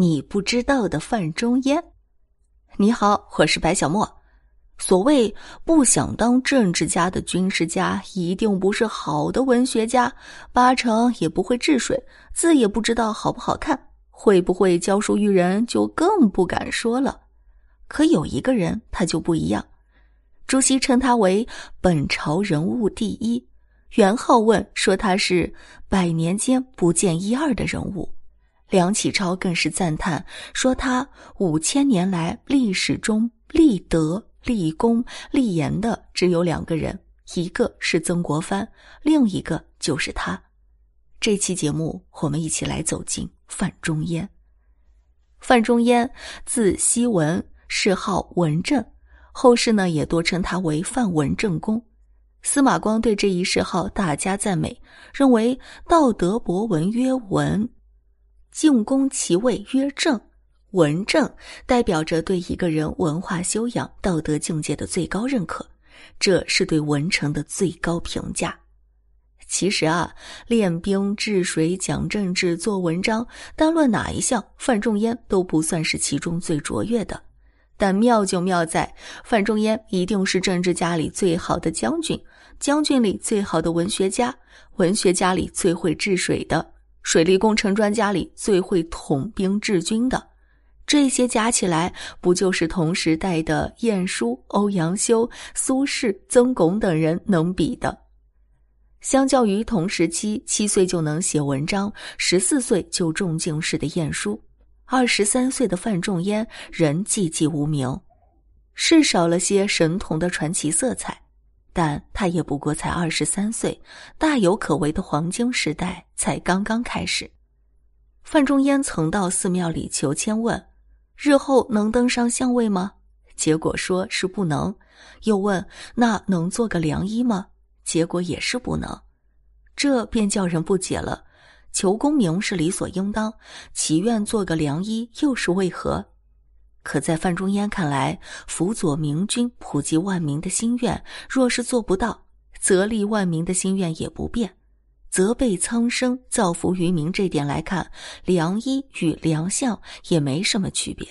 你不知道的范仲淹。你好，我是白小莫。所谓不想当政治家的军事家，一定不是好的文学家，八成也不会治水，字也不知道好不好看，会不会教书育人就更不敢说了。可有一个人，他就不一样。朱熹称他为本朝人物第一，元好问说他是百年间不见一二的人物。梁启超更是赞叹说他五千年来历史中立德、立功、立言的只有两个人，一个是曾国藩，另一个就是他。这期节目，我们一起来走进范仲淹。范仲淹字希文，谥号文正，后世呢也多称他为范文正公。司马光对这一谥号大加赞美，认为道德博文曰文。进攻其位曰正，文正代表着对一个人文化修养、道德境界的最高认可，这是对文成的最高评价。其实啊，练兵、治水、讲政治、做文章，单论哪一项，范仲淹都不算是其中最卓越的。但妙就妙在，范仲淹一定是政治家里最好的将军，将军里最好的文学家，文学家里最会治水的。水利工程专家里最会统兵治军的，这些加起来，不就是同时代的晏殊、欧阳修、苏轼、曾巩等人能比的？相较于同时期七岁就能写文章、十四岁就中进士的晏殊，二十三岁的范仲淹仍寂寂无名，是少了些神童的传奇色彩。但他也不过才二十三岁，大有可为的黄金时代才刚刚开始。范仲淹曾到寺庙里求签，问日后能登上相位吗？结果说是不能。又问那能做个良医吗？结果也是不能。这便叫人不解了。求功名是理所应当，祈愿做个良医又是为何？可在范仲淹看来，辅佐明君、普及万民的心愿，若是做不到，则利万民的心愿也不变；责备苍生、造福于民这点来看，良医与良相也没什么区别。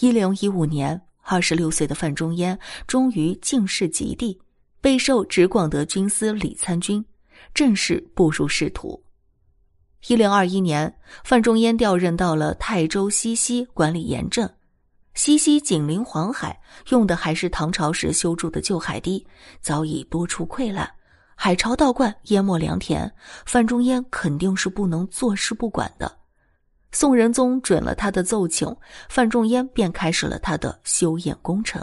一零一五年，二十六岁的范仲淹终于进士及第，被授直广德军司礼参军，正式步入仕途。一零二一年，范仲淹调任到了泰州西溪管理盐政。西溪紧邻黄海，用的还是唐朝时修筑的旧海堤，早已多处溃烂，海潮倒灌，淹没良田。范仲淹肯定是不能坐视不管的。宋仁宗准了他的奏请，范仲淹便开始了他的修堰工程。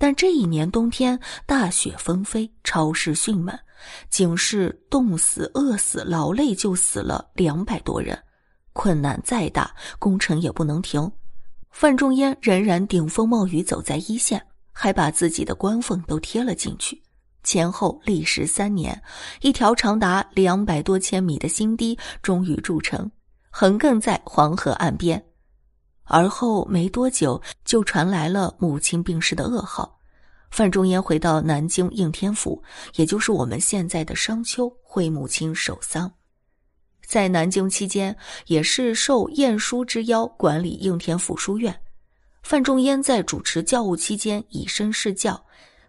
但这一年冬天，大雪纷飞，超市迅猛。仅是冻死、饿死、劳累就死了两百多人，困难再大，工程也不能停。范仲淹仍然顶风冒雨走在一线，还把自己的官俸都贴了进去。前后历时三年，一条长达两百多千米的新堤终于筑成，横亘在黄河岸边。而后没多久，就传来了母亲病逝的噩耗。范仲淹回到南京应天府，也就是我们现在的商丘，为母亲守丧。在南京期间，也是受晏殊之邀管理应天府书院。范仲淹在主持教务期间以身试教，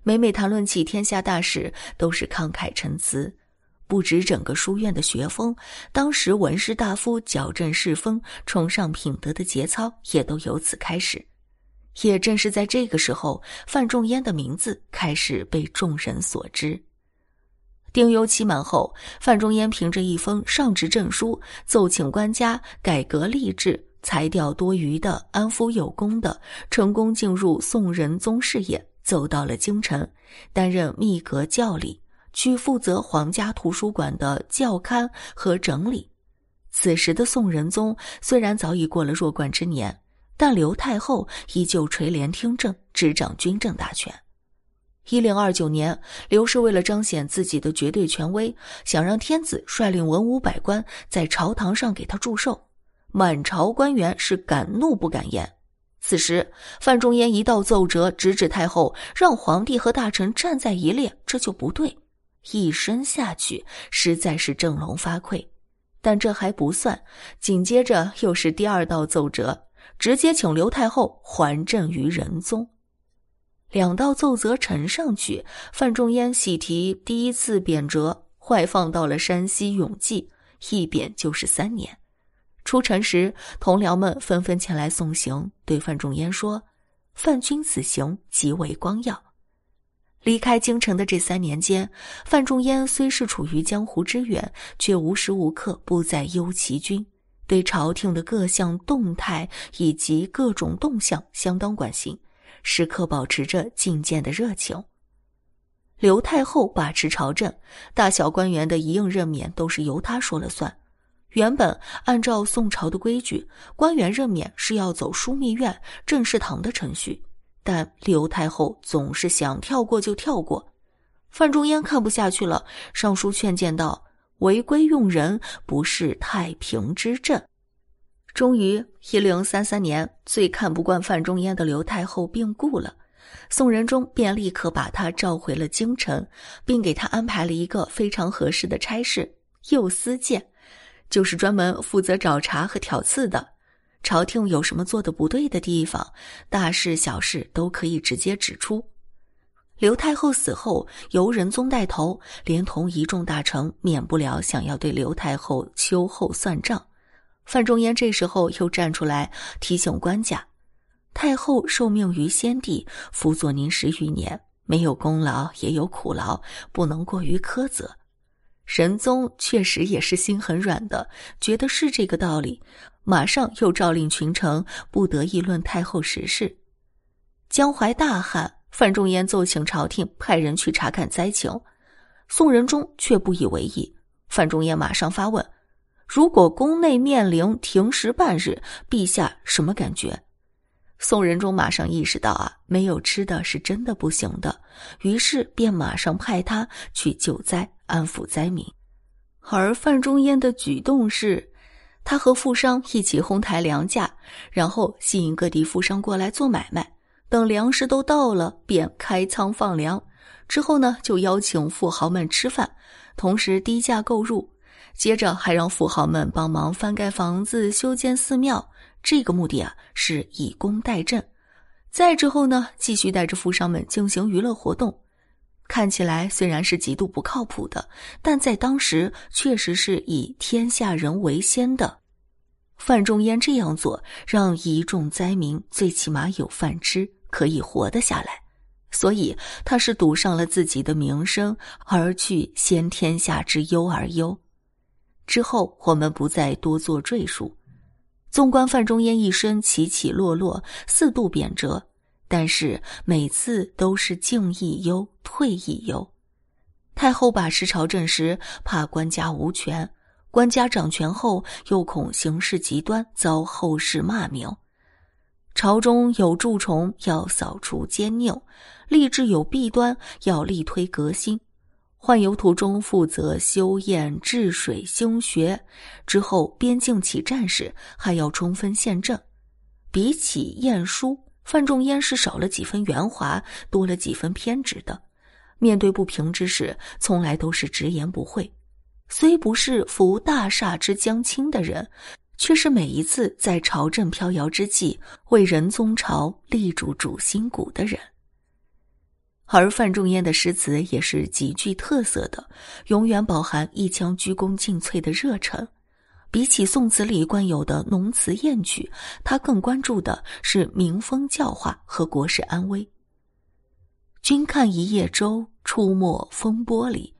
每每谈论起天下大事，都是慷慨陈词。不止整个书院的学风，当时文士大夫矫正世风、崇尚品德的节操，也都由此开始。也正是在这个时候，范仲淹的名字开始被众人所知。丁忧期满后，范仲淹凭着一封上职证书，奏请官家改革吏治，裁掉多余的，安抚有功的，成功进入宋仁宗事业，走到了京城，担任密阁教理，去负责皇家图书馆的校勘和整理。此时的宋仁宗虽然早已过了弱冠之年。但刘太后依旧垂帘听政，执掌军政大权。一零二九年，刘氏为了彰显自己的绝对权威，想让天子率领文武百官在朝堂上给他祝寿，满朝官员是敢怒不敢言。此时，范仲淹一道奏折直指太后，让皇帝和大臣站在一列，这就不对。一声下去，实在是振聋发聩。但这还不算，紧接着又是第二道奏折，直接请刘太后还朕于仁宗。两道奏折呈上去，范仲淹喜提第一次贬谪，外放到了山西永济，一贬就是三年。出城时，同僚们纷纷前来送行，对范仲淹说：“范君此行极为光耀。”离开京城的这三年间，范仲淹虽是处于江湖之远，却无时无刻不在忧其君，对朝廷的各项动态以及各种动向相当关心，时刻保持着觐见的热情。刘太后把持朝政，大小官员的一应任免都是由她说了算。原本按照宋朝的规矩，官员任免是要走枢密院、政事堂的程序。但刘太后总是想跳过就跳过，范仲淹看不下去了，上书劝谏道：“违规用人不是太平之政。”终于，一零三三年，最看不惯范仲淹的刘太后病故了，宋仁宗便立刻把他召回了京城，并给他安排了一个非常合适的差事——右司谏，就是专门负责找茬和挑刺的。朝廷有什么做的不对的地方，大事小事都可以直接指出。刘太后死后，由仁宗带头，连同一众大臣，免不了想要对刘太后秋后算账。范仲淹这时候又站出来提醒官家：太后受命于先帝，辅佐您十余年，没有功劳也有苦劳，不能过于苛责。仁宗确实也是心很软的，觉得是这个道理。马上又诏令群臣不得议论太后时事。江淮大旱，范仲淹奏请朝廷派人去查看灾情，宋仁宗却不以为意。范仲淹马上发问：“如果宫内面临停食半日，陛下什么感觉？”宋仁宗马上意识到啊，没有吃的是真的不行的，于是便马上派他去救灾、安抚灾民。而范仲淹的举动是。他和富商一起哄抬粮价，然后吸引各地富商过来做买卖。等粮食都到了，便开仓放粮。之后呢，就邀请富豪们吃饭，同时低价购入。接着还让富豪们帮忙翻盖房子、修建寺庙。这个目的啊，是以工代赈。再之后呢，继续带着富商们进行娱乐活动。看起来虽然是极度不靠谱的，但在当时确实是以天下人为先的。范仲淹这样做，让一众灾民最起码有饭吃，可以活得下来。所以他是赌上了自己的名声，而去先天下之忧而忧。之后我们不再多做赘述。纵观范仲淹一生起起落落，四度贬谪。但是每次都是进亦忧，退亦忧。太后把持朝政时，怕官家无权；官家掌权后，又恐行事极端，遭后世骂名。朝中有蛀虫，要扫除奸佞；吏治有弊端，要力推革新。宦游途中，负责修验、治水、兴学；之后边境起战事，还要冲锋陷阵。比起晏殊。范仲淹是少了几分圆滑，多了几分偏执的。面对不平之事，从来都是直言不讳。虽不是扶大厦之将倾的人，却是每一次在朝政飘摇之际，为仁宗朝立主主心骨的人。而范仲淹的诗词也是极具特色的，永远饱含一腔鞠躬尽瘁的热忱。比起宋词里惯有的浓词艳曲，他更关注的是民风教化和国事安危。君看一叶舟，出没风波里。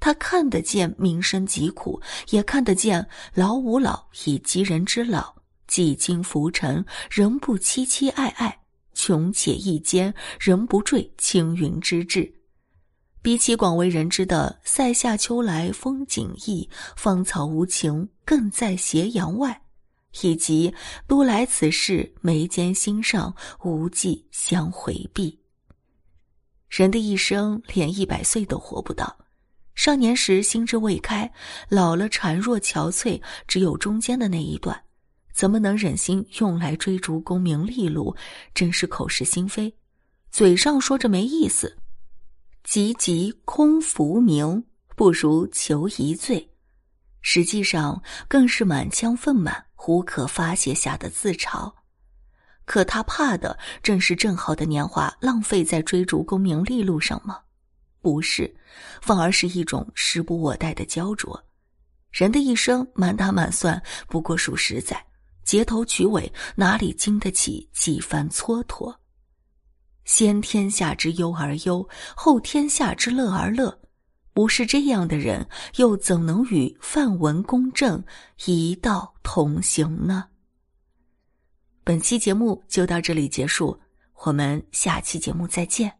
他看得见民生疾苦，也看得见老吾老以及人之老，几经浮沉，仍不凄凄爱爱；穷且益坚，仍不坠青云之志。比起广为人知的“塞下秋来风景异，芳草无情更在斜阳外”，以及“都来此事眉间心上，无计相回避”，人的一生连一百岁都活不到。少年时心智未开，老了孱弱憔悴，只有中间的那一段，怎么能忍心用来追逐功名利禄？真是口是心非，嘴上说着没意思。汲汲空浮名，不如求一醉。实际上更是满腔愤懑、无可发泄下的自嘲。可他怕的正是正好的年华浪费在追逐功名利禄上吗？不是，反而是一种时不我待的焦灼。人的一生满打满算不过数十载，结头取尾哪里经得起几番蹉跎？先天下之忧而忧，后天下之乐而乐。不是这样的人，又怎能与范文公正一道同行呢？本期节目就到这里结束，我们下期节目再见。